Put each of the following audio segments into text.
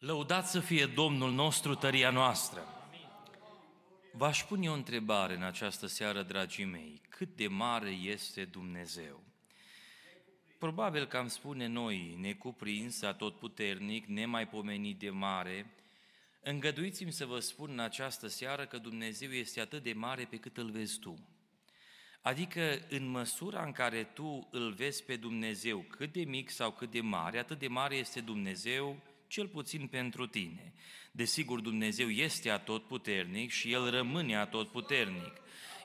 Lăudat să fie Domnul nostru, tăria noastră. V-aș pune o întrebare în această seară, dragii mei. Cât de mare este Dumnezeu? Probabil că am spune noi, necuprins, atotputernic, nemaipomenit de mare, îngăduiți-mi să vă spun în această seară că Dumnezeu este atât de mare pe cât îl vezi tu. Adică în măsura în care tu îl vezi pe Dumnezeu cât de mic sau cât de mare, atât de mare este Dumnezeu cel puțin pentru tine. Desigur, Dumnezeu este atotputernic și El rămâne atotputernic.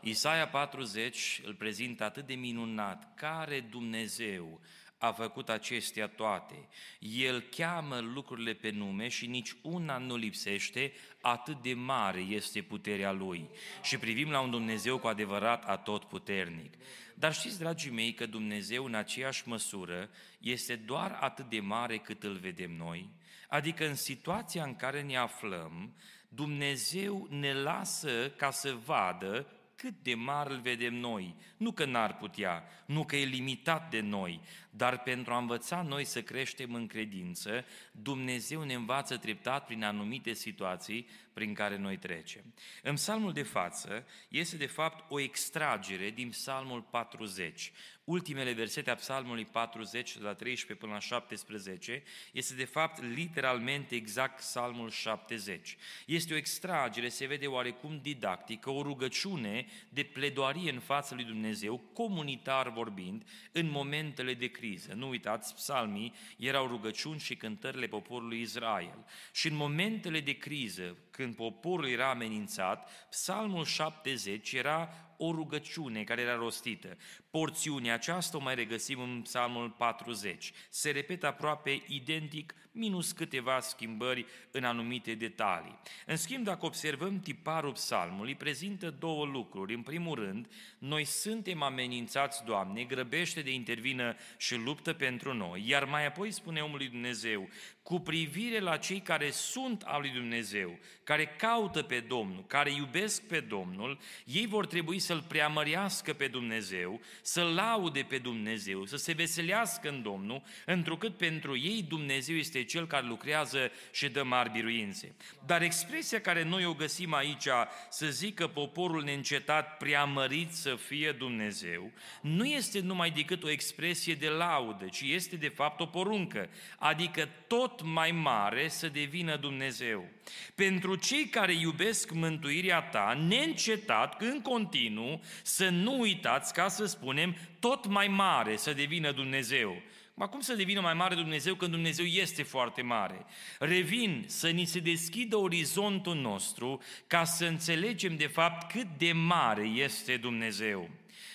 Isaia 40 îl prezintă atât de minunat. Care Dumnezeu a făcut acestea toate? El cheamă lucrurile pe nume și nici una nu lipsește, atât de mare este puterea Lui. Și privim la un Dumnezeu cu adevărat atotputernic. Dar știți, dragii mei, că Dumnezeu în aceeași măsură este doar atât de mare cât îl vedem noi? Adică în situația în care ne aflăm, Dumnezeu ne lasă ca să vadă cât de mare îl vedem noi. Nu că n-ar putea, nu că e limitat de noi, dar pentru a învăța noi să creștem în credință, Dumnezeu ne învață treptat prin anumite situații prin care noi trecem. În psalmul de față este de fapt o extragere din psalmul 40. Ultimele versete a psalmului 40, de la 13 până la 17, este de fapt literalmente exact psalmul 70. Este o extragere, se vede oarecum didactică, o rugăciune de pledoarie în fața lui Dumnezeu, comunitar vorbind, în momentele de criză. Nu uitați, psalmii erau rugăciuni și cântările poporului Israel. Și în momentele de criză, când poporul era amenințat, psalmul 70 era o rugăciune care era rostită. Porțiunea aceasta o mai regăsim în Psalmul 40. Se repetă aproape identic, minus câteva schimbări în anumite detalii. În schimb, dacă observăm tiparul psalmului, prezintă două lucruri. În primul rând, noi suntem amenințați, Doamne, grăbește de intervină și luptă pentru noi, iar mai apoi spune omului Dumnezeu, cu privire la cei care sunt al lui Dumnezeu, care caută pe Domnul, care iubesc pe Domnul, ei vor trebui să-L preamărească pe Dumnezeu, să-L laude pe Dumnezeu, să se veselească în Domnul, întrucât pentru ei Dumnezeu este Cel care lucrează și dă mari biruințe. Dar expresia care noi o găsim aici, să zică poporul neîncetat preamărit să fie Dumnezeu, nu este numai decât o expresie de laudă, ci este de fapt o poruncă, adică tot mai mare să devină Dumnezeu. Pentru cei care iubesc mântuirea ta, neîncetat, în continuu, să nu uitați, ca să spunem, tot mai mare să devină Dumnezeu. Ma cum să devină mai mare Dumnezeu când Dumnezeu este foarte mare? Revin să ni se deschidă orizontul nostru ca să înțelegem de fapt cât de mare este Dumnezeu.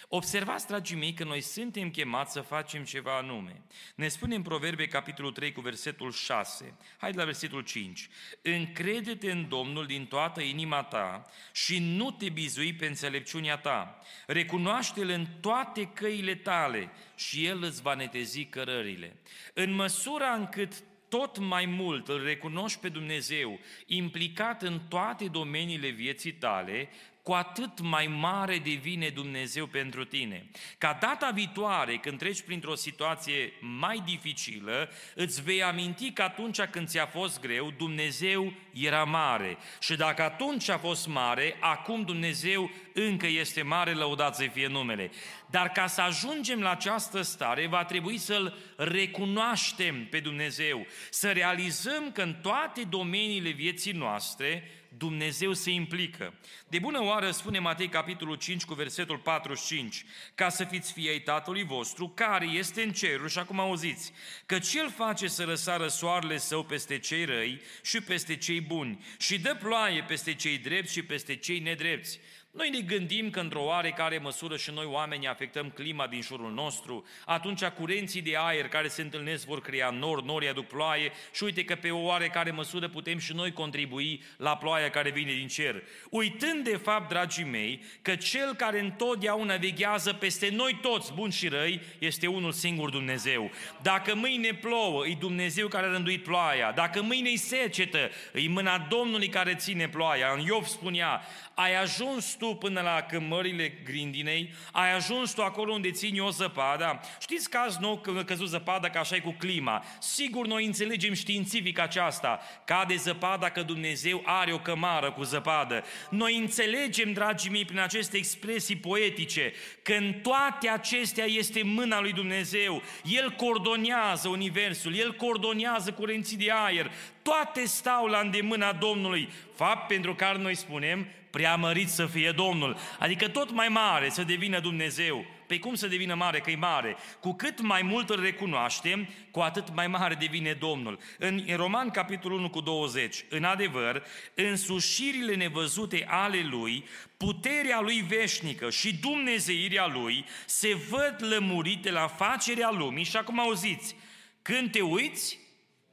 Observați, dragii mei, că noi suntem chemați să facem ceva anume. Ne spune în Proverbe, capitolul 3, cu versetul 6. Hai la versetul 5. Încrede-te în Domnul din toată inima ta și nu te bizui pe înțelepciunea ta. Recunoaște-L în toate căile tale și El îți va netezi cărările. În măsura încât tot mai mult îl recunoști pe Dumnezeu implicat în toate domeniile vieții tale, cu atât mai mare devine Dumnezeu pentru tine. Ca data viitoare, când treci printr-o situație mai dificilă, îți vei aminti că atunci când ți-a fost greu, Dumnezeu era mare. Și dacă atunci a fost mare, acum Dumnezeu încă este mare, lăudat să fie numele. Dar ca să ajungem la această stare, va trebui să-L recunoaștem pe Dumnezeu, să realizăm că în toate domeniile vieții noastre, Dumnezeu se implică. De bună oară spune Matei capitolul 5 cu versetul 45, ca să fiți fii ai Tatălui vostru care este în ceruri și acum auziți, că Cel face să răsară soarele său peste cei răi și peste cei buni și dă ploaie peste cei drepți și peste cei nedrepți. Noi ne gândim că într-o oarecare măsură și noi oamenii afectăm clima din jurul nostru, atunci curenții de aer care se întâlnesc vor crea nori, nori aduc ploaie și uite că pe o oarecare măsură putem și noi contribui la ploaia care vine din cer. Uitând de fapt, dragii mei, că cel care întotdeauna veghează peste noi toți, buni și răi, este unul singur Dumnezeu. Dacă mâine plouă, e Dumnezeu care a rânduit ploaia. Dacă mâine-i secetă, e mâna Domnului care ține ploaia. În Iov spunea, ai ajuns tu până la cămările grindinei, ai ajuns tu acolo unde țin eu zăpada. Știți că azi nou când căzut zăpada, că așa e cu clima. Sigur, noi înțelegem științific aceasta. Cade zăpada că Dumnezeu are o cămară cu zăpadă. Noi înțelegem, dragii mei, prin aceste expresii poetice, că în toate acestea este mâna lui Dumnezeu. El coordonează universul, El coordonează curenții de aer, toate stau la îndemâna Domnului. Fapt pentru care noi spunem, preamărit să fie Domnul. Adică tot mai mare să devină Dumnezeu. Pe cum să devină mare, că e mare? Cu cât mai mult îl recunoaștem, cu atât mai mare devine Domnul. În Roman, capitolul 1 cu 20, în adevăr, însușirile nevăzute ale Lui, puterea Lui veșnică și dumnezeirea Lui se văd lămurite la facerea lumii și acum auziți, când te uiți,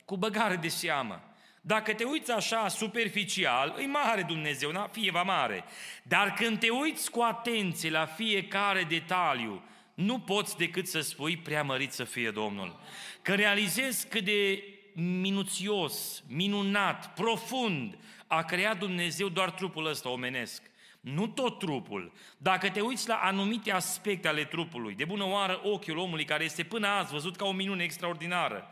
cu băgare de seamă. Dacă te uiți așa superficial, îi mare Dumnezeu, na, fie va mare. Dar când te uiți cu atenție la fiecare detaliu, nu poți decât să spui preamărit să fie Domnul. Că realizezi cât de minuțios, minunat, profund a creat Dumnezeu doar trupul ăsta omenesc. Nu tot trupul. Dacă te uiți la anumite aspecte ale trupului, de bună oară ochiul omului care este până azi văzut ca o minune extraordinară,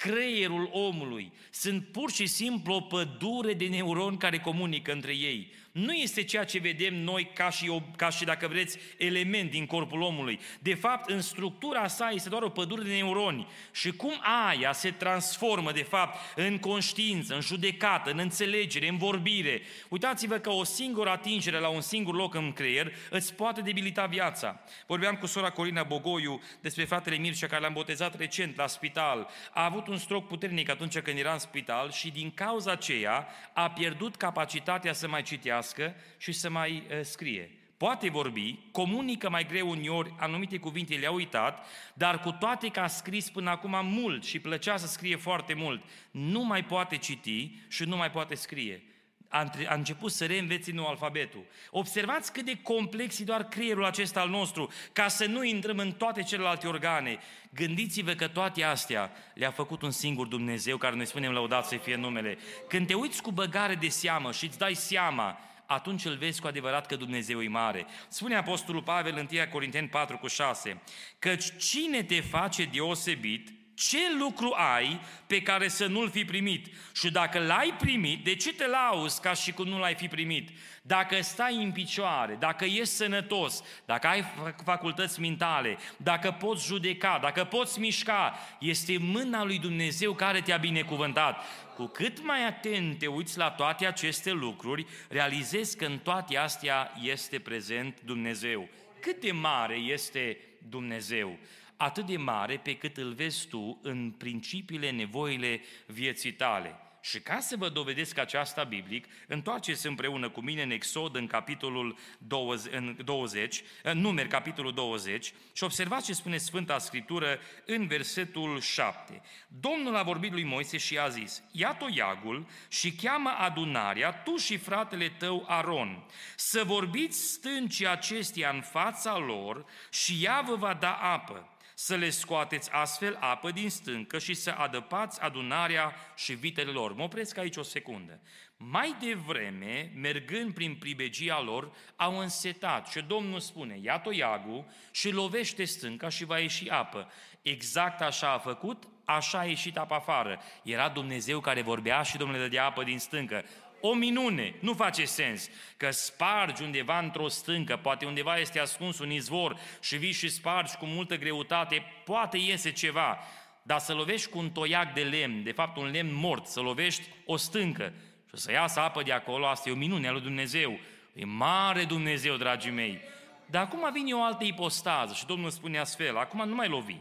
creierul omului. Sunt pur și simplu o pădure de neuroni care comunică între ei nu este ceea ce vedem noi ca și, ca și, dacă vreți, element din corpul omului. De fapt, în structura sa este doar o pădure de neuroni. Și cum aia se transformă, de fapt, în conștiință, în judecată, în înțelegere, în vorbire. Uitați-vă că o singură atingere la un singur loc în creier îți poate debilita viața. Vorbeam cu sora Corina Bogoiu despre fratele Mircea, care l-am botezat recent la spital. A avut un stroc puternic atunci când era în spital și din cauza aceea a pierdut capacitatea să mai citească vorbească și să mai uh, scrie. Poate vorbi, comunică mai greu uneori, anumite cuvinte le-a uitat, dar cu toate că a scris până acum mult și plăcea să scrie foarte mult, nu mai poate citi și nu mai poate scrie a, a început să reînvețe nou alfabetul. Observați cât de complex e doar creierul acesta al nostru, ca să nu intrăm în toate celelalte organe. Gândiți-vă că toate astea le-a făcut un singur Dumnezeu, care noi spunem lăudat să fie numele. Când te uiți cu băgare de seamă și îți dai seama atunci îl vezi cu adevărat că Dumnezeu e mare. Spune Apostolul Pavel în 1 Corinteni 4 cu 6, căci cine te face deosebit, ce lucru ai pe care să nu-l fi primit? Și dacă l-ai primit, de ce te lauzi ca și cum nu l-ai fi primit? Dacă stai în picioare, dacă ești sănătos, dacă ai facultăți mentale, dacă poți judeca, dacă poți mișca, este mâna lui Dumnezeu care te-a binecuvântat. Cu cât mai atent te uiți la toate aceste lucruri, realizezi că în toate astea este prezent Dumnezeu. Cât de mare este Dumnezeu? Atât de mare pe cât îl vezi tu în principiile, nevoile vieții tale. Și ca să vă dovedesc aceasta biblic, întoarceți împreună cu mine în Exod, în capitolul 20, în 20, în numer capitolul 20 și observați ce spune Sfânta Scriptură în versetul 7. Domnul a vorbit lui Moise și a zis, ia toiagul și cheamă adunarea, tu și fratele tău Aron, să vorbiți stâncii acestia în fața lor și ea vă va da apă să le scoateți astfel apă din stâncă și să adăpați adunarea și vitele lor. Mă opresc aici o secundă. Mai devreme, mergând prin pribegia lor, au însetat și Domnul spune, ia toiagul și lovește stânca și va ieși apă. Exact așa a făcut, așa a ieșit apa afară. Era Dumnezeu care vorbea și Domnul le dădea apă din stâncă o minune, nu face sens, că spargi undeva într-o stâncă, poate undeva este ascuns un izvor și vii și spargi cu multă greutate, poate iese ceva, dar să lovești cu un toiac de lemn, de fapt un lemn mort, să lovești o stâncă și să iasă apă de acolo, asta e o minune a lui Dumnezeu. E mare Dumnezeu, dragii mei. Dar acum vine o altă ipostază și Domnul spune astfel, acum nu mai lovi.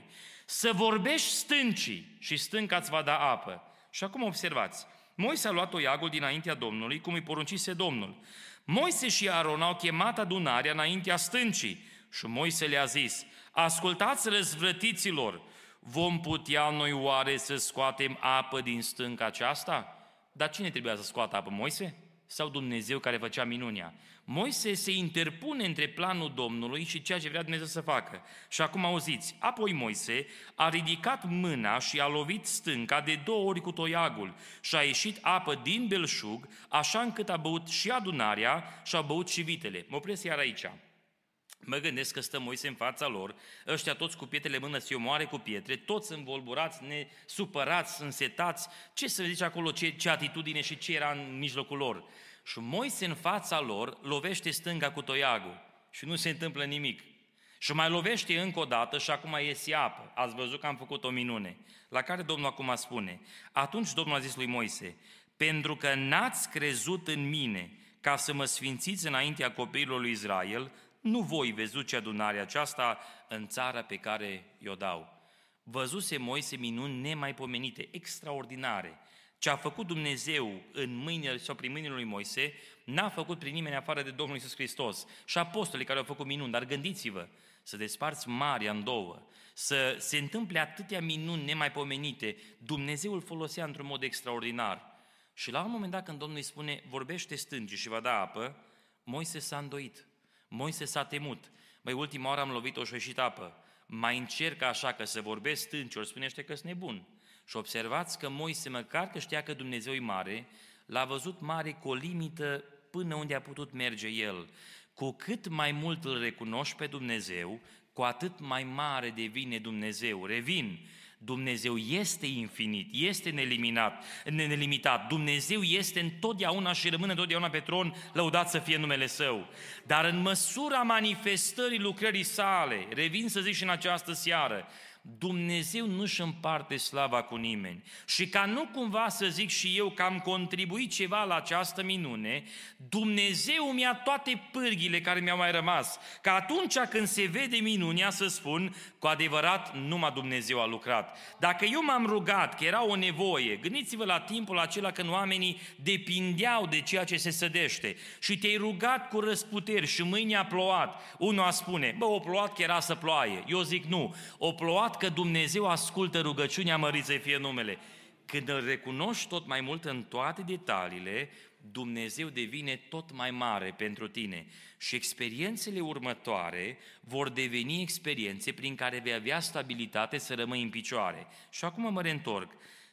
Să vorbești stâncii și stânca îți va da apă. Și acum observați, Moise a luat toiagul dinaintea Domnului, cum îi poruncise Domnul. Moise și Aron au chemat adunarea înaintea stâncii și Moise le-a zis, ascultați răzvrătiților, vom putea noi oare să scoatem apă din stânca aceasta? Dar cine trebuia să scoată apă? Moise? sau Dumnezeu care făcea minunia? Moise se interpune între planul Domnului și ceea ce vrea Dumnezeu să facă. Și acum auziți, apoi Moise a ridicat mâna și a lovit stânca de două ori cu toiagul și a ieșit apă din belșug, așa încât a băut și adunarea și a băut și vitele. Mă opresc iar aici. Mă gândesc că stă Moise în fața lor, ăștia toți cu pietrele mână se omoare cu pietre, toți învolburați, nesupărați, însetați. Ce să vedeți acolo, ce, ce atitudine și ce era în mijlocul lor? Și Moise în fața lor lovește stânga cu toiagul și nu se întâmplă nimic. Și mai lovește încă o dată și acum iese apă. Ați văzut că am făcut o minune. La care Domnul acum spune, atunci Domnul a zis lui Moise, pentru că n-ați crezut în mine ca să mă sfințiți înaintea copiilor lui Israel, nu voi veți duce adunarea aceasta în țara pe care i-o dau. Văzuse Moise minuni nemaipomenite, extraordinare. Ce a făcut Dumnezeu în mâinile sau prin mâinile lui Moise, n-a făcut prin nimeni afară de Domnul Iisus Hristos. Și apostolii care au făcut minuni, dar gândiți-vă, să desparți Maria în două, să se întâmple atâtea minuni nemaipomenite, Dumnezeu îl folosea într-un mod extraordinar. Și la un moment dat când Domnul îi spune, vorbește stângi și va da apă, Moise s-a îndoit. Moise s-a temut. Băi, ultima oară am lovit-o și ieșit apă. Mai încerc așa că să vorbesc stânci, ori spunește că sunt nebun. Și observați că Moise, măcar că știa că Dumnezeu e mare, l-a văzut mare cu o limită până unde a putut merge el. Cu cât mai mult îl recunoști pe Dumnezeu, cu atât mai mare devine Dumnezeu. Revin, Dumnezeu este infinit, este nelimitat, nelimitat. Dumnezeu este întotdeauna și rămâne întotdeauna pe tron, lăudat să fie numele Său. Dar în măsura manifestării lucrării sale, revin să zic și în această seară, Dumnezeu nu-și împarte slava cu nimeni. Și ca nu cumva să zic și eu că am contribuit ceva la această minune, Dumnezeu mi-a toate pârghile care mi-au mai rămas. Ca atunci când se vede minunia să spun, cu adevărat numai Dumnezeu a lucrat. Dacă eu m-am rugat că era o nevoie, gândiți-vă la timpul acela când oamenii depindeau de ceea ce se sădește și te-ai rugat cu răsputeri și mâine a plouat. Unul a spune, bă, o plouat că era să ploaie. Eu zic nu, o plouat că Dumnezeu ascultă rugăciunea, mărit să fie numele. Când îl recunoști tot mai mult în toate detaliile, Dumnezeu devine tot mai mare pentru tine și experiențele următoare vor deveni experiențe prin care vei avea stabilitate să rămâi în picioare. Și acum mă reîntorc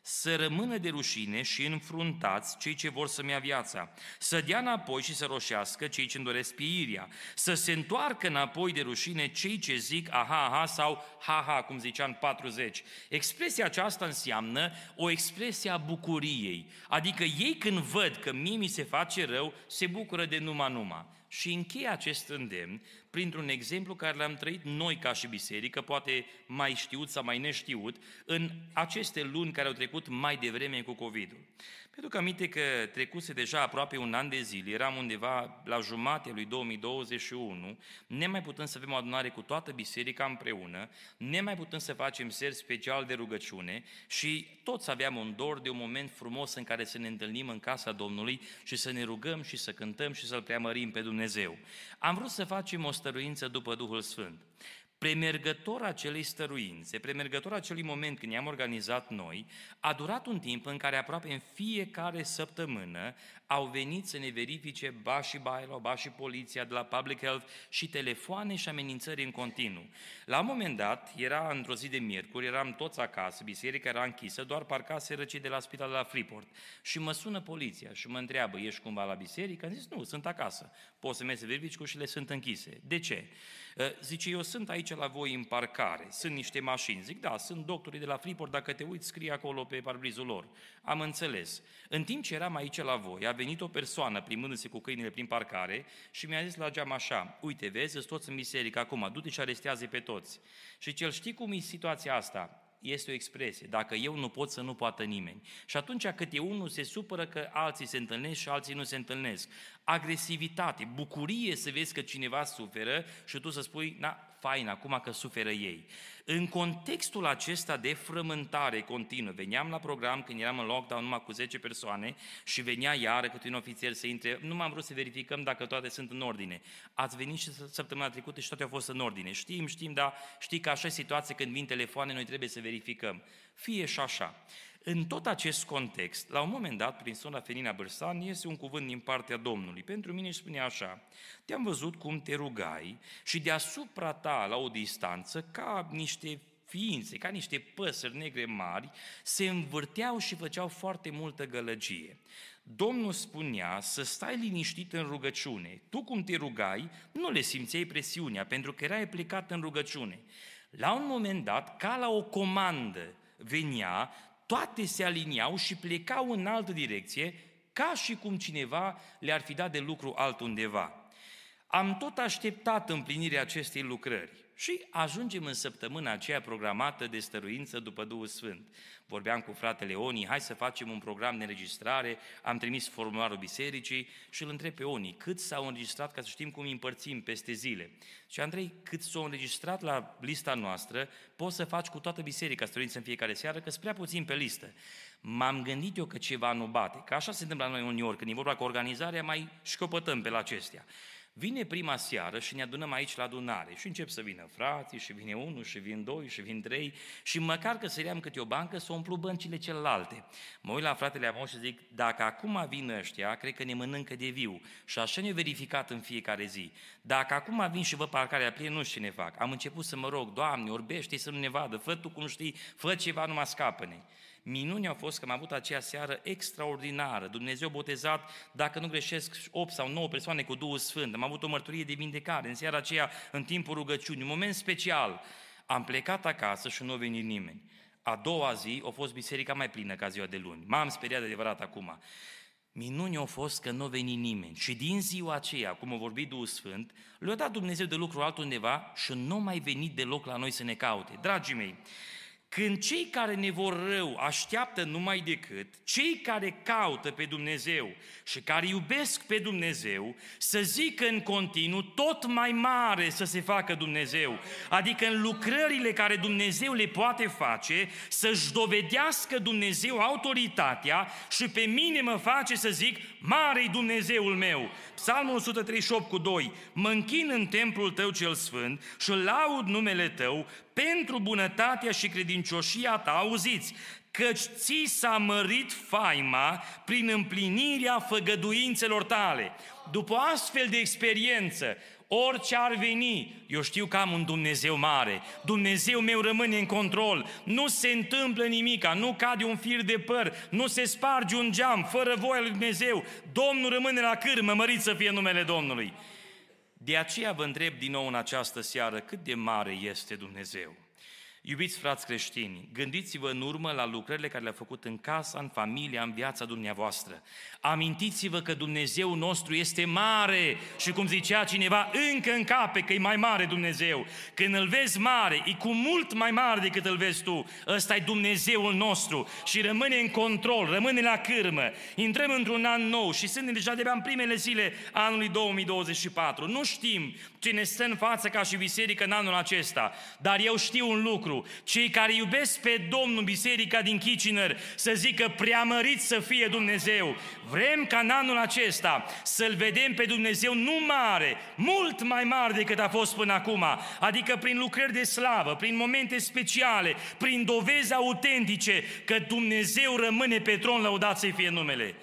să rămână de rușine și înfruntați cei ce vor să-mi ia viața, să dea înapoi și să roșească cei ce-mi doresc piiria, să se întoarcă înapoi de rușine cei ce zic aha, aha sau ha-ha, cum zicea în 40. Expresia aceasta înseamnă o expresie a bucuriei, adică ei când văd că mie mi se face rău, se bucură de numai-numai. Și încheie acest îndemn printr-un exemplu care l-am trăit noi ca și biserică, poate mai știut sau mai neștiut, în aceste luni care au trecut mai devreme cu COVID-ul. Pentru că aminte că trecuse deja aproape un an de zile, eram undeva la jumate lui 2021, ne mai putem să avem o adunare cu toată biserica împreună, ne mai putem să facem ser special de rugăciune și toți aveam un dor de un moment frumos în care să ne întâlnim în casa Domnului și să ne rugăm și să cântăm și să-L preamărim pe Dumnezeu. Am vrut să facem o stăruință după Duhul Sfânt. Premergător acelei stăruințe, premergător acelui moment când i-am organizat noi, a durat un timp în care aproape în fiecare săptămână au venit să ne verifice ba și Bailo, ba și poliția de la Public Health și telefoane și amenințări în continuu. La un moment dat, era într-o zi de miercuri, eram toți acasă, biserica era închisă, doar parcase cei de la spital de la Freeport. Și mă sună poliția și mă întreabă, ești cumva la biserică? Am zis, nu, sunt acasă. Poți să mergi să verifici cu ușile sunt închise. De ce? Ă, zice, eu sunt aici la voi în parcare, sunt niște mașini. Zic, da, sunt doctorii de la Freeport, dacă te uiți, scrie acolo pe parbrizul lor. Am înțeles. În timp ce eram aici la voi, a venit o persoană plimbându-se cu câinile prin parcare și mi-a zis la geam așa, uite, vezi, sunt toți în biserică acum, du-te și arestează pe toți. Și cel știi cum e situația asta? este o expresie. Dacă eu nu pot, să nu poată nimeni. Și atunci câte unul se supără că alții se întâlnesc și alții nu se întâlnesc. Agresivitate, bucurie să vezi că cineva suferă și tu să spui, na, fain, acum că suferă ei. În contextul acesta de frământare continuă, veneam la program când eram în lockdown numai cu 10 persoane și venea iară câte un ofițer să intre, nu m-am vrut să verificăm dacă toate sunt în ordine. Ați venit și săptămâna trecută și toate au fost în ordine. Știm, știm, dar știi că așa e situație când vin telefoane, noi trebuie să verificăm. Fie și așa. În tot acest context, la un moment dat, prin sora Fenina Bărsan, iese un cuvânt din partea Domnului. Pentru mine spune așa, te-am văzut cum te rugai și deasupra ta, la o distanță, ca niște ființe, ca niște păsări negre mari, se învârteau și făceau foarte multă gălăgie. Domnul spunea să stai liniștit în rugăciune. Tu cum te rugai, nu le simțeai presiunea, pentru că erai plecat în rugăciune. La un moment dat, ca la o comandă, venea, toate se aliniau și plecau în altă direcție, ca și cum cineva le-ar fi dat de lucru altundeva. Am tot așteptat împlinirea acestei lucrări. Și ajungem în săptămâna aceea programată de stăruință după Duhul Sfânt. Vorbeam cu fratele Oni, hai să facem un program de înregistrare, am trimis formularul bisericii și îl întreb pe Oni, cât s-au înregistrat ca să știm cum îi împărțim peste zile. Și Andrei, cât s-au înregistrat la lista noastră, poți să faci cu toată biserica stăruință în fiecare seară, că sunt prea puțin pe listă. M-am gândit eu că ceva nu bate, că așa se întâmplă la noi uneori, când e vorba cu organizarea, mai școpătăm pe la acestea. Vine prima seară și ne adunăm aici la adunare și încep să vină frații și vine unul și vin doi și vin trei și măcar că să câte o bancă să umplu băncile celelalte. Mă uit la fratele meu și zic, dacă acum vin ăștia, cred că ne mănâncă de viu. Și așa ne-a verificat în fiecare zi. Dacă acum vin și vă parcarea plină, nu știu ce ne fac. Am început să mă rog, Doamne, orbește să nu ne vadă, fă Tu cum știi, fă ceva, numai scapă-ne. Minunea a fost că am avut aceea seară extraordinară. Dumnezeu botezat, dacă nu greșesc, 8 sau 9 persoane cu Duhul Sfânt. Am avut o mărturie de vindecare în seara aceea, în timpul rugăciunii, un moment special. Am plecat acasă și nu a venit nimeni. A doua zi a fost biserica mai plină ca ziua de luni. M-am speriat de adevărat acum. Minunea a fost că nu a venit nimeni. Și din ziua aceea, cum a vorbit Duhul Sfânt, le-a dat Dumnezeu de lucru altundeva și nu mai venit deloc la noi să ne caute. Dragii mei, când cei care ne vor rău așteaptă numai decât, cei care caută pe Dumnezeu și care iubesc pe Dumnezeu, să zică în continuu tot mai mare să se facă Dumnezeu. Adică în lucrările care Dumnezeu le poate face, să-și dovedească Dumnezeu autoritatea și pe mine mă face să zic, mare Dumnezeul meu. Psalmul 138 cu 2, mă închin în templul tău cel sfânt și laud numele tău pentru bunătatea și credincioșia ta, auziți, căci ți s-a mărit faima prin împlinirea făgăduințelor tale. După astfel de experiență, orice ar veni, eu știu că am un Dumnezeu mare, Dumnezeu meu rămâne în control, nu se întâmplă nimica, nu cade un fir de păr, nu se sparge un geam, fără voia lui Dumnezeu, Domnul rămâne la cârmă, mărit să fie numele Domnului. De aceea vă întreb din nou în această seară cât de mare este Dumnezeu. Iubiți frați creștini, gândiți-vă în urmă la lucrările care le-a făcut în casa, în familia, în viața dumneavoastră. Amintiți-vă că Dumnezeu nostru este mare și cum zicea cineva, încă în cape că e mai mare Dumnezeu. Când îl vezi mare, e cu mult mai mare decât îl vezi tu. Ăsta e Dumnezeul nostru și rămâne în control, rămâne la cârmă. Intrăm într-un an nou și suntem deja de în primele zile anului 2024. Nu știm ce ne stă în față ca și biserică în anul acesta, dar eu știu un lucru. Cei care iubesc pe Domnul Biserica din Kitchener să zică preamărit să fie Dumnezeu. Vrem ca în anul acesta să-L vedem pe Dumnezeu nu mare, mult mai mare decât a fost până acum, adică prin lucrări de slavă, prin momente speciale, prin dovezi autentice că Dumnezeu rămâne pe tron, lăudat să fie numele.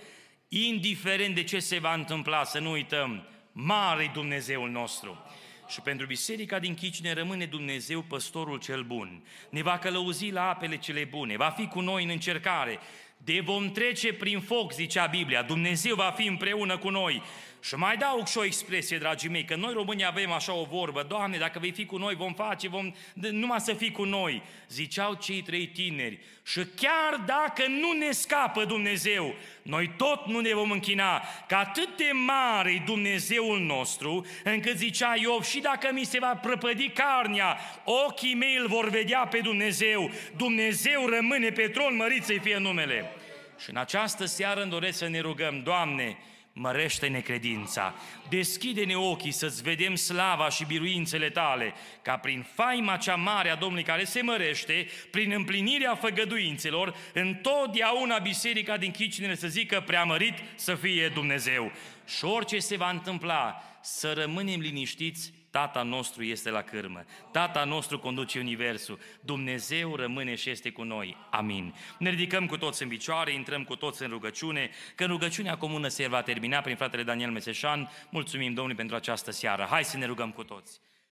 Indiferent de ce se va întâmpla, să nu uităm, mare Dumnezeul nostru. Și pentru biserica din Chicine rămâne Dumnezeu păstorul cel bun. Ne va călăuzi la apele cele bune, va fi cu noi în încercare, de vom trece prin foc, zicea Biblia, Dumnezeu va fi împreună cu noi. Și mai dau și o expresie, dragii mei, că noi români avem așa o vorbă, Doamne, dacă vei fi cu noi, vom face, vom, numai să fii cu noi. Ziceau cei trei tineri. Și chiar dacă nu ne scapă Dumnezeu, noi tot nu ne vom închina, că atât de mare e Dumnezeul nostru, încât zicea Iov, și dacă mi se va prăpădi carnea, ochii mei îl vor vedea pe Dumnezeu. Dumnezeu rămâne pe tron, mărit să fie numele. Și în această seară îmi doresc să ne rugăm, Doamne, mărește-ne credința, deschide-ne ochii să-ți vedem slava și biruințele tale, ca prin faima cea mare a Domnului care se mărește, prin împlinirea făgăduințelor, întotdeauna biserica din Chicinele să zică preamărit să fie Dumnezeu. Și orice se va întâmpla, să rămânem liniștiți Tata nostru este la cârmă, Tata nostru conduce Universul, Dumnezeu rămâne și este cu noi. Amin. Ne ridicăm cu toți în picioare, intrăm cu toți în rugăciune, că rugăciunea comună se va termina prin fratele Daniel Meseșan. Mulțumim Domnului pentru această seară. Hai să ne rugăm cu toți.